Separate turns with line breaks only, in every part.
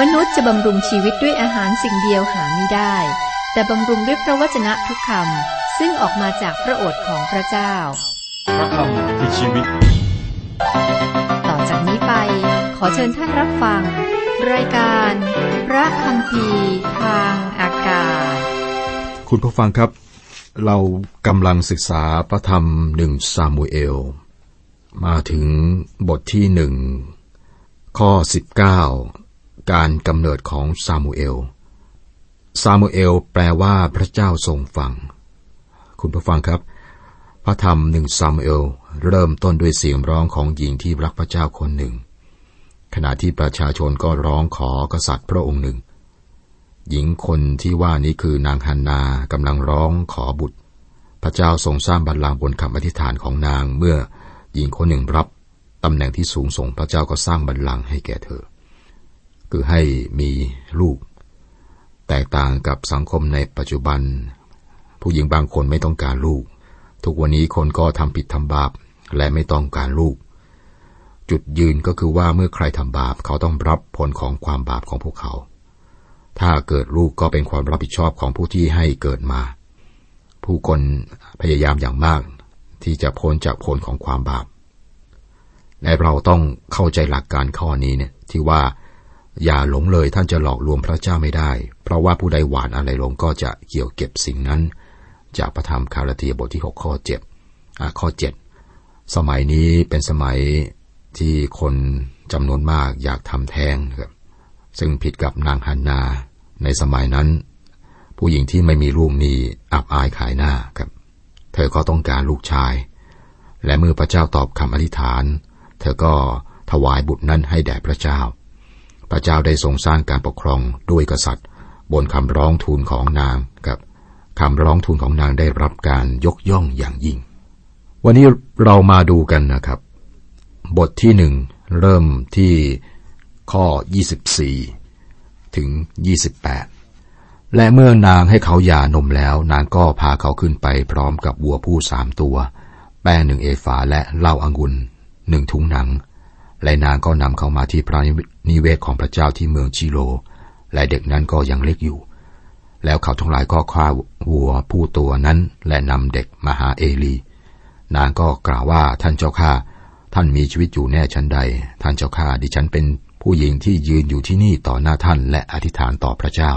มนุษย์จะบำรุงชีวิตด้วยอาหารสิ่งเดียวหาไม่ได้ แต่บำรุงด้วยพระวจนะทุกคำซึ่งออกมาจากพระโอษฐ์ของพระเจ้า
พระคำคือชีวิต
ต่อจากนี้ไป ขอเชิญท่านรับฟัง รายการ พระคำพีร์ทางอากาศ
คุณผู้ฟังครับ เรากำลังศึกษาพระธรรมหนึ่งซามูเอล มาถึงบทที่หนึ่งข้อ 19 การกำเนิดของซามูเอล ซามูเอลแปลว่าพระเจ้าทรงฟัง คุณผู้ฟังครับ พระธรรมหนึ่งซามูเอล เริ่มต้นด้วยเสียงร้องของหญิงที่รักพระเจ้าคนหนึ่ง ขณะที่ประชาชนก็ร้องขอกษัตริย์พระองค์หนึ่ง หญิงคนที่ว่านี้คือนางฮันนากำลังร้องขอบุตร พระเจ้าทรงสร้างบัลลังก์บนคำอธิษฐานของนางเมื่อหญิงคนหนึ่งรับตำแหน่งที่สูงส่งพระเจ้าก็สร้างบัลลังก์ให้แก่เธอ คือให้มีลูก แตกต่างกับสังคมในปัจจุบัน ผู้หญิงบางคนไม่ต้องการลูก ทุกวันนี้คนก็ทำผิดทำบาปและไม่ต้องการลูก จุดยืนก็คือว่าเมื่อใครทำบาปเขาต้องรับผลของความบาปของพวกเขา ถ้าเกิดลูกก็เป็นความรับผิดชอบของผู้ที่ให้เกิดมา ผู้คนพยายามอย่างมาก ที่จะพ้นจากผลของความบาปและเราต้องเข้าใจหลักการข้อนี้เนี่ยที่ว่า อย่าหลงเลยท่านจะหลอกลวงพระเจ้าไม่ได้ เพราะว่าผู้ใดหวานอะไรลงก็จะเกี่ยวเก็บสิ่งนั้น จากพระธรรมคาราเทียบทที่ 6 ข้อ7ข้อ 7 สมัยนี้เป็นสมัยที่คนจำนวนมากอยากทำแท้งครับซึ่งผิดกับนางฮันนา ในสมัยนั้น ผู้หญิงที่ไม่มีลูกนี้อับอายขายหน้าครับ เธอก็ต้องการลูกชาย และเมื่อพระเจ้าตอบคำอธิษฐาน เธอก็ถวายบุตรนั้นให้แด่พระเจ้า พระเจ้าได้ทรงสร้างการปกครองด้วยกษัตริย์ บนคำร้องทูลของนางกับคำร้องทูลของนางได้รับการยกย่องอย่างยิ่ง วันนี้เรามาดูกันนะครับ บทที่หนึ่งเริ่มที่ข้อ 24 ถึง 28 และเมื่อนางให้เขาหย่านมแล้ว นางก็พาเขาขึ้นไปพร้อมกับวัวผู้สามตัว แป้งหนึ่งเอฟาและเหล้าอางุ่นหนึ่งถุงหนัง และนางก็นำเขามาที่พระนิเวศของพระเจ้าที่เมืองชิโล และเด็กนั้นก็ยังเล็กอยู่ แล้วเขาทั้งหลายก็ฆ่าวัวผู้ตัวนั้น และนำเด็กมาหาเอลี นางก็กล่าวว่าท่านเจ้าข้าท่านมีชีวิตอยู่แน่ชั้นใด ท่านเจ้าข้าดิฉันเป็นผู้หญิงที่ยืนอยู่ที่นี่ต่อหน้าท่าน และอธิษฐานต่อพระเจ้า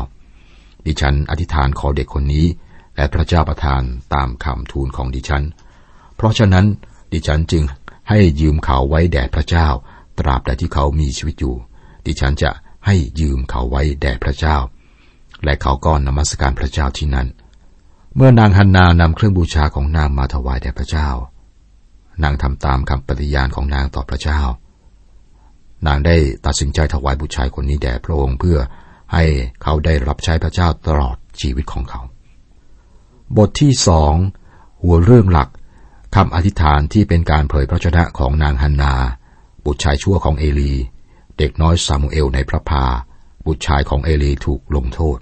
ดิฉันอธิษฐานขอเด็กคนนี้ และพระเจ้าประทานตามคำทูลของดิฉัน เพราะฉะนั้นดิฉันจึงให้ยืมเขาไว้แด่พระเจ้า ตราบใดที่เขามีชีวิตอยู่ ดิฉันจะให้ยืมเขาไว้แด่พระเจ้า และเขาก็นมัสการพระเจ้าที่นั่น เมื่อนางฮันนานำเครื่องบูชาของนางมาถวายแด่พระเจ้า นางทำตามคำปฏิญาณของนางต่อพระเจ้า นางได้ตัดสินใจถวายบุตรชายคนนี้แด่พระองค์เพื่อให้เขาได้รับใช้พระเจ้าตลอดชีวิตของเขา บทที่สองหัวเรื่องหลักคำอธิษฐานที่เป็นการเผยพระชนะของนางฮันนา บุตรชายชั่วของเอลี เด็กน้อยซามูเอลในพระพา บุตรชายของเอลีถูกลงโทษ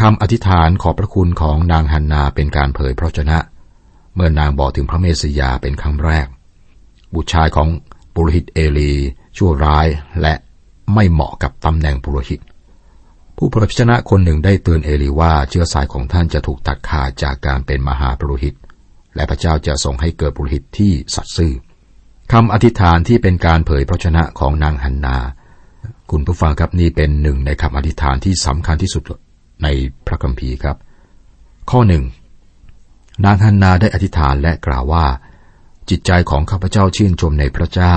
คำอธิษฐานขอบพระคุณของนางฮันนาเป็นการเผยพระชนะ เมื่อนางบอกถึงพระเมสยาเป็นครั้งแรก บุตรชายของปุโรหิตเอลี ชั่วร้ายและไม่เหมาะกับตำแหน่งปุโรหิต ผู้เผยพระชนะคนหนึ่งได้เตือนเอลีว่าเชื้อสายของท่านจะถูกตัดขาดจากการเป็นมหาปุโรหิต และพระเจ้าจะส่งให้เกิดปุโรหิตที่สัตย์ซื่อ คำอธิษฐานที่เป็นการเผยพระชนะของนางฮันนา คุณผู้ฟังครับนี่เป็นหนึ่งในคำอธิษฐานที่สำคัญที่สุดในพระคัมภีร์ครับ ข้อหนึ่งนางฮันนาได้อธิษฐานและกล่าวว่า จิตใจของข้าพเจ้าชื่นชมในพระเจ้า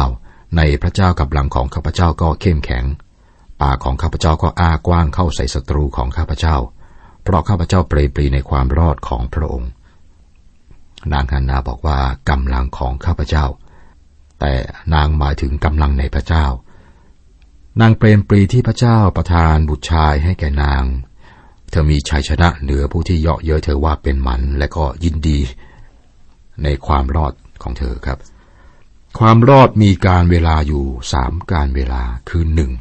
ในพระเจ้ากับหลังของข้าพเจ้าก็เข้มแข็ง ปากของข้าพเจ้าก็อ้ากว้างเข้าใส่ศัตรูของข้าพเจ้า เพราะข้าพเจ้าเปรยปรีในความรอดของพระองค์ นางฮันนาบอกว่ากำลังของข้าพเจ้า แต่นางหมายถึงกำลังในพระเจ้า นางเปรมปรีที่พระเจ้าประทานบุตรชายให้แก่นาง เธอมีชัยชนะเหนือผู้ที่เยาะเย้ยเธอว่าเป็นหมันและก็ยินดี ในความรอดของเธอครับ ความรอดมีการเวลาอยู่สามการเวลาคือหนึ่ง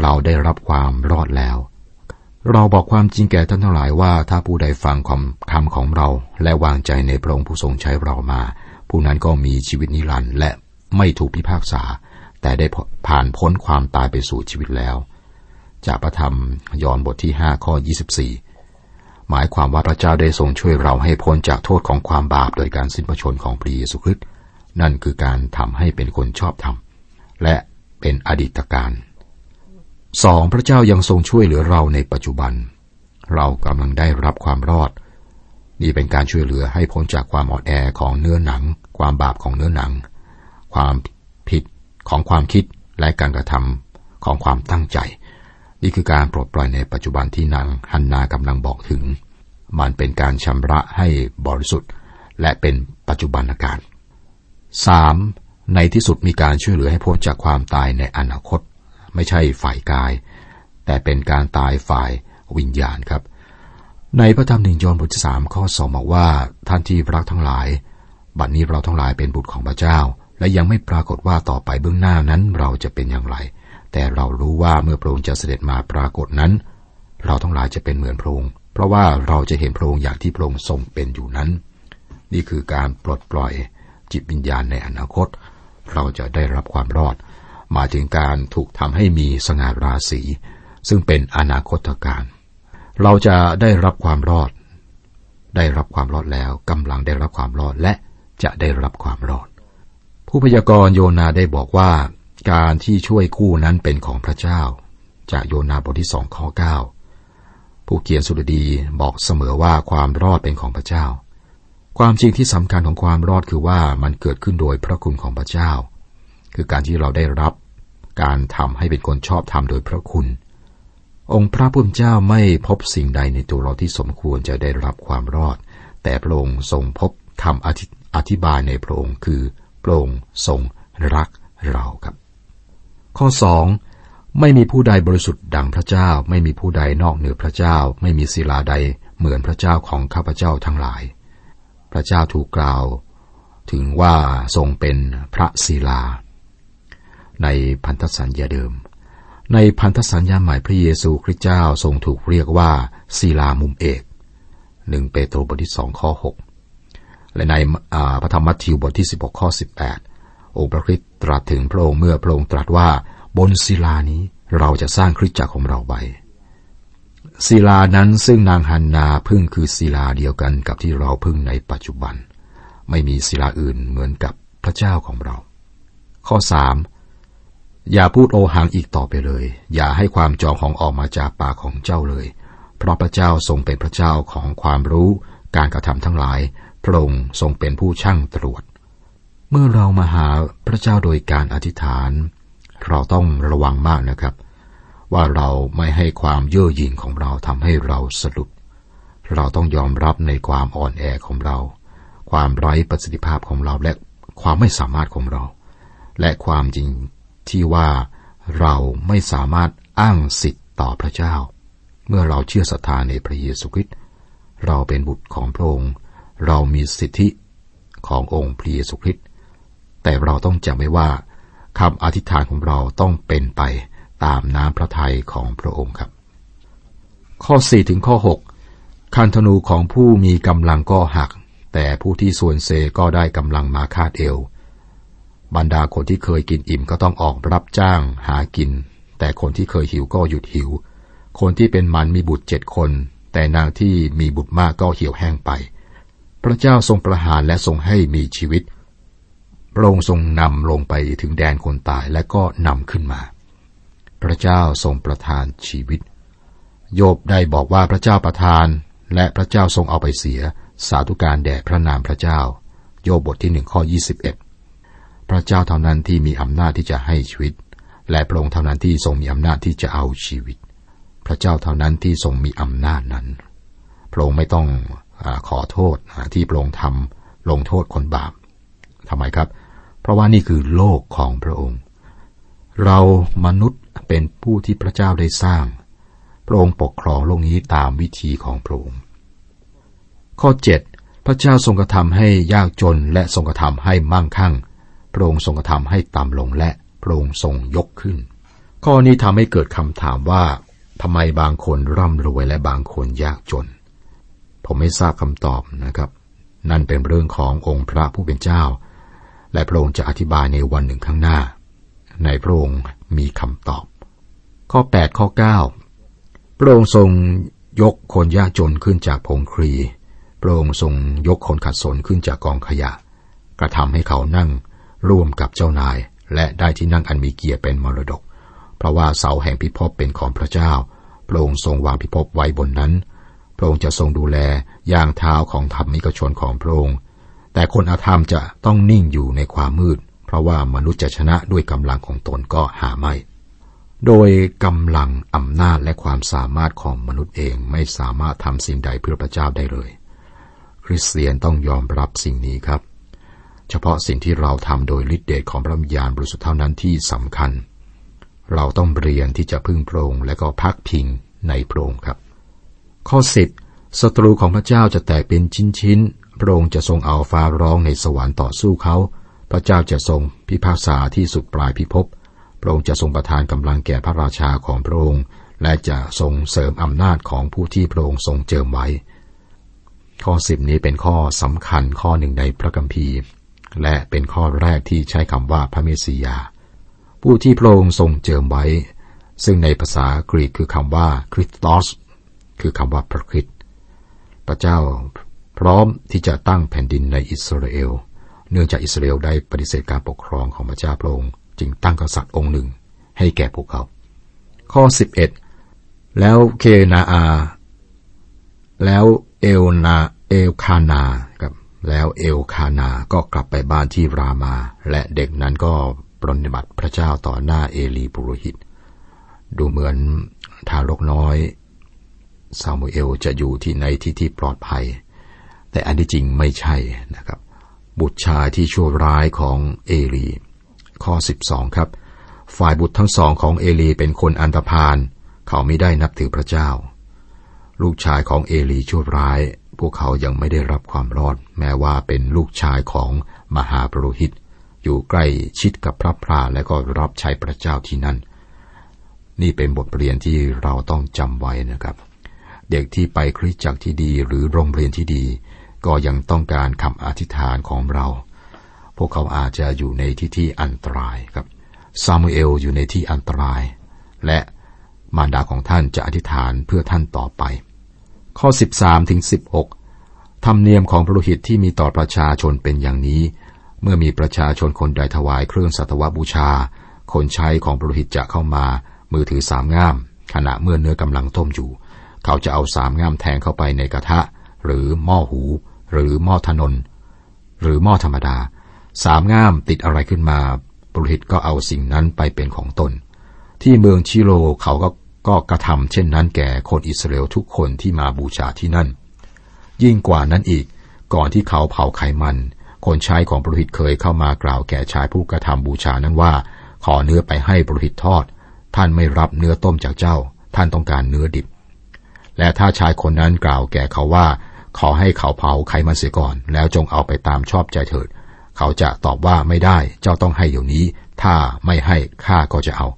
เราได้รับความรอดแล้ว เราบอกความจริงแก่ท่านทั้งหลายว่าถ้าผู้ใดฟังความคำของเรา และวางใจในพระองค์ผู้ทรงใช้เรามา ผู้นั้นก็มีชีวิตนิรันดร์และ ไม่ถูกพิพากษา แต่ได้ผ่านพ้นความตายไปสู่ชีวิตแล้ว จากพระธรรมยอห์นบทที่ 5 ข้อ 24 หมายความว่าพระเจ้าได้ทรงช่วยเราให้พ้นจากโทษของความบาปโดยการสิ้นพระชนของพระเยซูคริสต์นั่นคือการทำให้เป็นคนชอบธรรม และเป็นอดีตการสองพระเจ้ายังทรงช่วยเหลือเราในปัจจุบัน เรากำลังได้รับความรอด นี่เป็นการช่วยเหลือให้พ้นจากความอ่อนแอของเนื้อหนัง ความบาปของเนื้อหนัง ความผิดของความคิดและการกระทำของความตั้งใจ นี่คือการปลดปล่อยในปัจจุบันที่นางฮันนากำลังบอกถึง มันเป็นการชำระให้บริสุทธิ์ และเป็นปัจจุบันอาการ 3. ในที่สุดมีการช่วยเหลือให้พ้นจากความตายในอนาคต ไม่ใช่ฝ่ายกาย แต่เป็นการตายฝ่ายวิญญาณครับ ในพระธรรมหนึ่งยอห์นบทที่สามข้อสองบอกว่าท่านที่รักทั้งหลาย บัดนี้เราทั้งหลายเป็นบุตรของพระเจ้า และยังไม่ปรากฏว่าต่อไปเบื้องหน้านั้นเราจะเป็นอย่างไร แต่เรารู้ว่าเมื่อพระองค์จะเสด็จมาปรากฏนั้น เราทั้งหลายจะเป็นเหมือนพระองค์ เพราะว่าเราจะเห็นพระองค์อย่างที่พระองค์ทรงเป็นอยู่นั้น นี่คือการปลดปล่อยจิตวิญญาณในอนาคต เราจะได้รับความรอด มาถึงการถูกทำให้มีสง่าราศีซึ่งเป็นอนาคตการ เราจะได้รับความรอด ได้รับความรอดแล้วกำลังได้รับความรอดและจะได้รับความรอด ผู้พยากรณ์โยนาได้บอกว่า การที่ช่วยกู้นั้นเป็นของพระเจ้า จากโยนาบทที่สองข้อเก้าผู้เขียนสุรดีบอกเสมอว่าความรอดเป็นของพระเจ้า ความจริงที่สำคัญของความรอดคือว่ามันเกิดขึ้นโดยพระคุณของพระเจ้า คือการที่เราได้รับ การทำให้เป็นคนชอบธรรมโดยพระคุณ องค์พระผู้เป็นเจ้าไม่พบสิ่งใดในตัวเราที่สมควรจะได้รับความรอด แต่พระองค์ทรงพบคำอธิบายในพระองค์คือ พระองค์ทรงรักเราครับ ข้อสองไม่มีผู้ใดบริสุทธิ์ดังพระเจ้า ไม่มีผู้ใดนอกเหนือพระเจ้า ไม่มีศิลาใดเหมือนพระเจ้าของข้าพเจ้าทั้งหลาย พระเจ้าถูกกล่าว ถึงว่าทรงเป็นพระศิลา ในพันธสัญญาเดิม ในพันธสัญญาใหม่พระเยซูคริสต์เจ้าทรงถูกเรียกว่าศิลามุมเอกหนึ่งเปโตรบทที่สองข้อหก และในพระธรรมมัทธิวบทที่สิบหกข้อสิบแปดองค์พระคริสต์ตรัสถึงพระองค์เมื่อพระองค์ตรัสว่าบนศิลานี้เราจะสร้างคริสตจักรของเราไว้ศิลานั้นซึ่งนางฮันนาพึ่งคือศิลาเดียวกันกับที่เราพึ่งในปัจจุบัน ไม่มีศิลาอื่นเหมือนกับพระเจ้าของเรา ข้อสามอย่าพูดโอหังอีกต่อไปเลย อย่าให้ความจองของออกมาจากปากของเจ้าเลย เพราะพระเจ้าทรงเป็นพระเจ้าของความรู้ การกระทำทั้งหลาย พระองค์ทรงเป็นผู้ช่างตรวจ เมื่อเรามาหาพระเจ้าโดยการอธิษฐาน เราต้องระวังมากนะครับ ว่าเราไม่ให้ความเย่อหยิ่งของเราทำให้เราสะดุดเราต้องยอมรับในความอ่อนแอของเรา ความไร้ประสิทธิภาพของเราและความไม่สามารถของเรา และความจริงที่ว่าเราไม่สามารถอ้างสิทธิ์ต่อพระเจ้า เมื่อเราเชื่อศรัทธาในพระเยซูคริสต์เราเป็นบุตรของพระองค์ เรามีสิทธิขององค์พระเยซูคริสต์แต่เราต้องจำไว้ว่าคำอธิษฐานของเราต้องเป็นไปตามน้ำพระทัยของพระองค์ครับ ข้อ 4 ถึงข้อ 6 คันธนูของผู้มีกำลังก็หัก แต่ผู้ที่ส่วนเซก็ได้กำลังมาคาดเอว บรรดาคนที่เคยกินอิ่มก็ต้องออกรับจ้างหากิน แต่คนที่เคยหิวก็หยุดหิว คนที่เป็นมันมีบุตรเจ็ดคน แต่นางที่มีบุตรมากก็เหี่ยวแห้งไป พระเจ้าทรงประหารและทรงให้มีชีวิต พระองค์ทรงนำลงไปถึงแดนคนตายและก็นำขึ้นมา พระเจ้าทรงประทานชีวิต โยบได้บอกว่าพระเจ้าประทาน และพระเจ้าทรงเอาไปเสีย สาธุการแด่พระนามพระเจ้า โยบบทที่หนึ่งข้อยี่สิบเอ็ดพระเจ้าเท่านั้นที่มีอำนาจที่จะให้ชีวิต และพระองค์เท่านั้นที่ทรงมีอำนาจที่จะเอาชีวิต พระเจ้าเท่านั้นที่ทรงมีอำนาจนั้น พระองค์ไม่ต้อง ขอโทษที่พระองค์ทำลงโทษคนบาปทำไมครับ เพราะว่านี่คือโลกของพระองค์ เรามนุษย์เป็นผู้ที่พระเจ้าได้สร้าง พระองค์ปกครองโลกนี้ตามวิธีของพระองค์ ข้อ 7 พระเจ้าทรงกระทำให้ยากจนและทรงกระทำให้มั่งคั่ง พระองค์ทรงกระทำให้ต่ำลงและพระองค์ทรงยกขึ้น ข้อนี้ทำให้เกิดคำถามว่าทำไมบางคนร่ำรวยและบางคนยากจน ผมไม่ทราบคำตอบนะครับ นั่นเป็นเรื่องขององค์พระผู้เป็นเจ้า และพระองค์จะอธิบายในวันหนึ่งข้างหน้า ในพระองค์มีคำตอบ ข้อ 8 ข้อ 9 พระองค์ทรงยกคนยากจนขึ้นจากพงครี พระองค์ทรงยกคนขัดสนขึ้นจากกองขยะ กระทำให้เขานั่งร่วมกับเจ้านาย และได้ที่นั่งอันมีเกียรติเป็นมรดก เพราะว่าเสาแห่งพิภพเป็นของพระเจ้า พระองค์ทรงวางพิภพไว้บนนั้น พระองค์จะทรงดูแลย่างเท้าของธรรมิกชนของพระองค์ แต่คนอาธรรมจะต้องนิ่งอยู่ในความมืด เพราะว่ามนุษย์จะชนะด้วยกำลังของตนก็หาไม่ โดยกำลังอำนาจและความสามารถของมนุษย์เองไม่สามารถทำสิ่งใดเพื่อพระเจ้าได้เลย คริสเตียนต้องยอมรับสิ่งนี้ครับ เฉพาะสิ่งที่เราทำโดยฤทธิเดชของพระวิญญาณบริสุทธิ์เท่านั้นที่สำคัญ เราต้องเรียนที่จะพึ่งพระองค์และก็พักพิงในพระองค์ครับ ข้อสิบศัตรูของพระเจ้าจะแตกเป็นชิ้นๆพระองค์จะทรงเอาฟ้าร้องในสวรรค์ต่อสู้เขา พระเจ้าจะทรงพิพากษาที่สุดปลายพิภพ พระองค์จะทรงประทานกำลังแก่พระราชาของพระองค์ และจะทรงเสริมอำนาจของผู้ที่พระองค์ทรงเจิมไว้ ข้อสิบนี้เป็นข้อสำคัญข้อหนึ่งในพระคัมภีร์ และเป็นข้อแรกที่ใช้คำว่าพระเมสสิยา ผู้ที่พระองค์ทรงเจิมไว้ ซึ่งในภาษากรีกคือคำว่าคริสตอส คือคำว่าพระคริสต์พระเจ้าพร้อมที่จะตั้งแผ่นดินในอิสราเอล เนื่องจากอิสราเอลได้ปฏิเสธการปกครองของพระเจ้าพระองค์จึงตั้งกษัตริย์องค์หนึ่งให้แก่พวกเขา ข้อ 11 แล้วเคนาอา แล้วเอลนาเอลคานาครับแล้วเอลคานาก็กลับไปบ้านที่รามา และเด็กนั้นก็ปรนนิบัติพระเจ้าต่อหน้าเอลีบุโรหิต ดูเหมือนทารกน้อย ซามูเอลจะอยู่ที่ในที่ที่ปลอดภัย แต่อันที่จริงไม่ใช่นะครับ บุตรชายที่ชั่วร้ายของเอลี ข้อ 12 ครับ ฝ่ายบุตรทั้งสองของเอลีเป็นคนอันธพาลเขาไม่ได้นับถือพระเจ้า ลูกชายของเอลีชั่วร้าย พวกเขายังไม่ได้รับความรอด แม้ว่าเป็นลูกชายของมหาปรุหิต อยู่ใกล้ชิดกับพระพราและก็รับใช้พระเจ้าที่นั่น นี่เป็นบทเรียนที่เราต้องจำไว้นะครับ เด็กที่ไปคริสตจักรที่ดีหรือโรงเรียนที่ดี ก็ยังต้องการคำอธิษฐานของเรา พวกเขาอาจจะอยู่ในที่ที่อันตรายครับซามูเอลอยู่ในที่อันตราย และมารดาของท่านจะอธิษฐานเพื่อท่านต่อไป ข้อ 13ถึง16 ธรรมเนียมของพระโลหิตที่มีต่อประชาชนเป็นอย่างนี้ เมื่อมีประชาชนคนใดถวายเครื่องสัตวบูชา คนใช้ของพระโลหิตจะเข้ามา มือถือสามง่าม ขณะเมื่อเนื้อกำลังต้มอยู่ เขาจะเอาสามง่ามแทงเข้าไปในกระทะ หรือหม้อหู หรือหม้อถนน หรือหม้อธรรมดา สามง่ามติดอะไรขึ้นมาปุโรหิตก็เอาสิ่งนั้นไปเป็นของตน ที่เมืองชิโรเขาก็ก็กระทำเช่นนั้นแก่คนอิสราเอลทุกคนที่มาบูชาที่นั่น ยิ่งกว่านั้นอีก ก่อนที่เขาเผาไขมัน คนใช้ของปุโรหิตเคยเข้ามากล่าวแก่ชายผู้กระทำบูชานั้นว่า ขอเนื้อไปให้ปุโรหิตทอด ท่านไม่รับเนื้อต้มจากเจ้า ท่านต้องการเนื้อดิบ และถ้าชายคนนั้นกล่าวแก่เขาว่า ขอให้เขาเผาไขมันเสียก่อน แล้วจงเอาไปตามชอบใจเถิด เขาจะตอบว่าไม่ได้ เจ้าต้องให้เดี๋ยวนี้ ถ้าไม่ให้ข้าก็จะเอา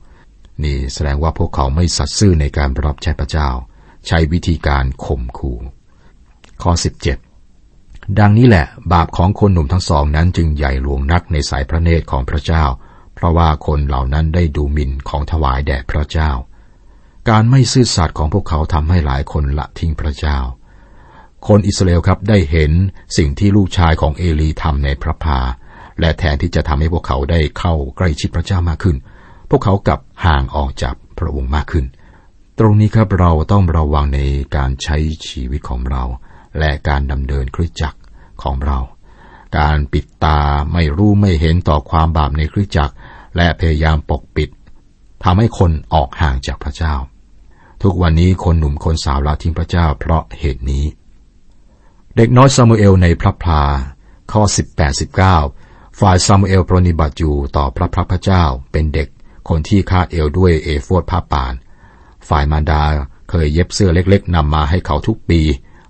นี่แสดงว่าพวกเขาไม่สัตย์ซื่อในการรับใช้พระเจ้า ใช้วิธีการข่มขู่ข้อ 17 ดังนี้แหละ บาปของคนหนุ่มทั้งสองนั้นจึงใหญ่หลวงนักในสายพระเนตรของพระเจ้า เพราะว่าคนเหล่านั้นได้ดูหมิ่นของถวายแด่พระเจ้า การไม่ซื่อสัตย์ของพวกเขาทำให้หลายคนละทิ้งพระเจ้า คนอิสราเอลครับได้เห็นสิ่งที่ลูกชายของเอลีทำในพระพา และแทนที่จะทำให้พวกเขาได้เข้าใกล้ชิดพระเจ้ามากขึ้น พวกเขากลับห่างออกจากพระองค์มากขึ้น ตรงนี้ครับเราต้องระวังในการใช้ชีวิตของเรา และการดำเนินคริสตจักรของเรา การปิดตาไม่รู้ไม่เห็นต่อความบาปในคริสตจักร และพยายามปกปิดทำให้คนออกห่างจากพระเจ้า ทุกวันนี้คนหนุ่มคนสาวละทิ้งพระเจ้าเพราะเหตุนี้ เด็กน้อยซามูเอลในพระพลาข้อ 18-19 ฝ่ายซามูเอลปรนิบัติอยู่ต่อพระพระพระเจ้าเป็นเด็กคนที่คาดเอวด้วยเอโฟดผ้าป่าน ฝ่ายมารดาเคยเย็บเสื้อเล็กๆนำมาให้เขาทุกปี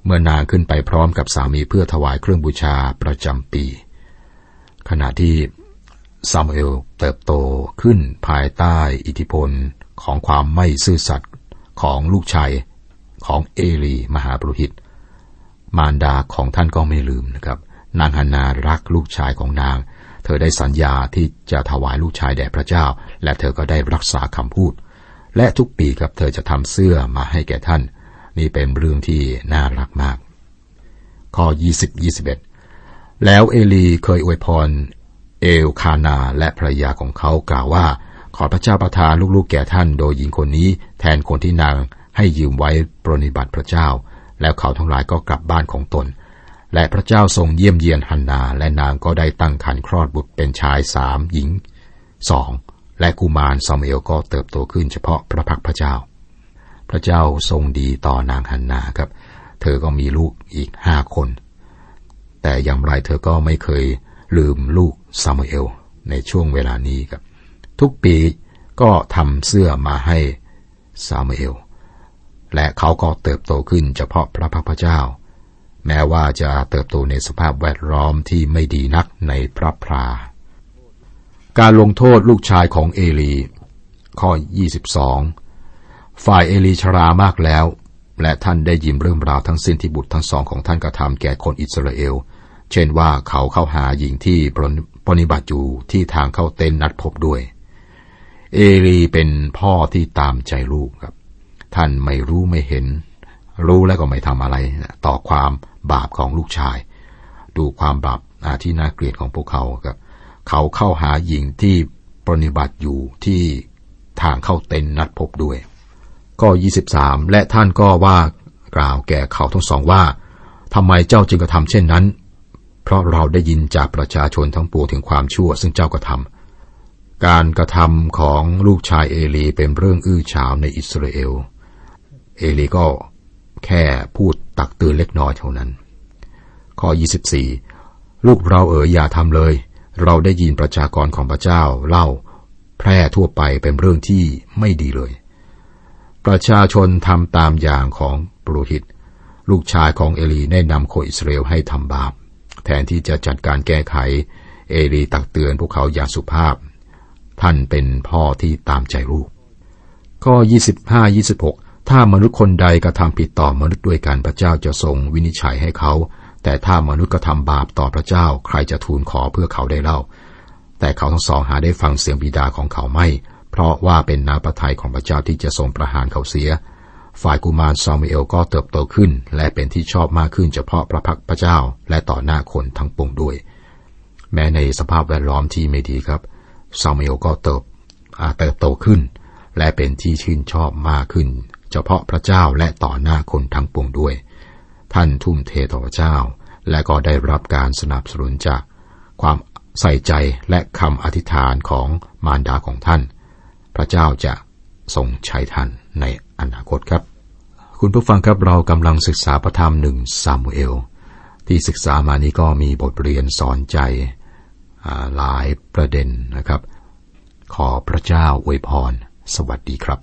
เมื่อนางขึ้นไปพร้อมกับสามีเพื่อถวายเครื่องบูชาประจำปี ขณะที่ซามูเอลเติบโตขึ้นภายใต้อิทธิพลของความไม่ซื่อสัตย์ ของลูกชายของเอลีมหาปรุหิต มารดาของท่านก็ไม่ลืมนะครับ นางฮานารักลูกชายของนาง เธอได้สัญญาที่จะถวายลูกชายแด่พระเจ้า และเธอก็ได้รักษาคำพูด และทุกปีครับเธอจะทำเสื้อมาให้แก่ท่าน นี่เป็นเรื่องที่น่ารักมาก ข้อ 20 21 แล้วเอลีเคยอวยพรเอลคานาและภรรยาของเขากล่าวว่า ขอพระเจ้าประทานลูกๆแก่ท่านโดยหญิงคนนี้แทนคนที่นางให้ยืมไว้ปรนิบัติพระเจ้า แล้วเขาทั้งหลายก็กลับบ้านของตน และพระเจ้าทรงเยี่ยมเยียนฮันนา และนางก็ได้ตั้งครรภ์คลอดบุตรเป็นชายสามหญิงสองและกุมารซามูเอลก็เติบโตขึ้นเฉพาะพระพักพระเจ้า พระเจ้าทรงดีต่อนางฮันนาครับ เธอก็มีลูกอีกห้าคน แต่อย่างไรเธอก็ไม่เคยลืมลูกซามูเอลในช่วงเวลานี้ครับ ทุกปีก็ทำเสื้อมาให้ซามูเอล และเขาก็เติบโตขึ้นเฉพาะพระพักพระเจ้า แม้ว่าจะเติบโตในสภาพแวดล้อมที่ไม่ดีนักในพระพรา การลงโทษลูกชายของเอลี ข้อ 22 ฝ่ายเอลีชรามากแล้ว และท่านได้ยินเรื่องราวทั้งสิ้นที่บุตรทั้งสองของท่านกระทำแก่คนอิสราเอล เช่นว่าเขาเข้าหาหญิงที่ปฏิบัติอยู่ที่ทางเข้าเต็นนัดพบด้วย เอลีเป็นพ่อที่ตามใจลูกครับ ท่านไม่รู้ไม่เห็น รู้แล้วก็ไม่ทำอะไรต่อความบาปของลูกชาย ดูความบาปที่น่าเกลียดของพวกเขาครับ เขาเข้าหาหญิงที่ปฏิบัติอยู่ที่ทางเข้าเต็นนัดพบด้วย ก็23 และท่านก็ว่ากล่าวแก่เขาทั้งสองว่าทำไมเจ้าจึงกระทำเช่นนั้น เพราะเราได้ยินจากประชาชนทั้งปวงถึงความชั่ว ซึ่งเจ้ากระทำ การกระทำของลูกชายเอลีเป็นเรื่องอื้อฉาวในอิสราเอล เอลีก็แค่พูดตักเตือนเล็กน้อยเท่านั้น ข้อ 24 ลูกเราเอ๋ยอย่าทำเลย เราได้ยินประชากรของพระเจ้าเล่าแพร่ทั่วไปเป็นเรื่องที่ไม่ดีเลย ประชาชนทำตามอย่างของปรุหิต ลูกชายของเอลีแนะนำคนอิสราเอลให้ทำบาป แทนที่จะจัดการแก้ไข เอลีตักเตือนพวกเขาอย่างสุภาพ ท่านเป็นพ่อที่ตามใจลูก ข้อ 25-26 ถ้ามนุษย์คนใดกระทำผิดต่อมนุษย์ด้วยกันพระเจ้าจะทรงวินิจฉัยให้เขา แต่ถ้ามนุษย์กระทำบาปต่อพระเจ้าใครจะทูลขอเพื่อเขาได้เล่า แต่เขาทั้งสองหาได้ฟังเสียงบิดาของเขาไม่ เพราะว่าเป็นนาประทัยของพระเจ้าที่จะทรงประหารเขาเสีย ฝ่ายกุมารซามูเอลก็เติบโตขึ้น และเป็นที่ชอบมากขึ้นเฉพาะพระพักพระเจ้าและต่อหน้าคนทั้งปวงด้วย แม้ในสภาพแวดล้อมที่ไม่ดีครับ ซามูเอลก็เติบเติบโตขึ้น และเป็นที่ชื่นชอบมากขึ้น เฉพาะพระเจ้าและต่อหน้าคนทั้งปวงด้วย ท่านทุ่มเทต่อพระเจ้า และก็ได้รับการสนับสนุนจากความใส่ใจและคำอธิษฐานของมารดาของท่าน พระเจ้าจะทรงใช้ท่านในอนาคตครับ คุณผู้ฟังครับเรากำลังศึกษาพระธรรมหนึ่งซามูเอล ที่ศึกษามานี้ก็มีบทเรียนสอนใจ หลายประเด็นนะครับ ขอพระเจ้าอวยพร สวัสดีครับ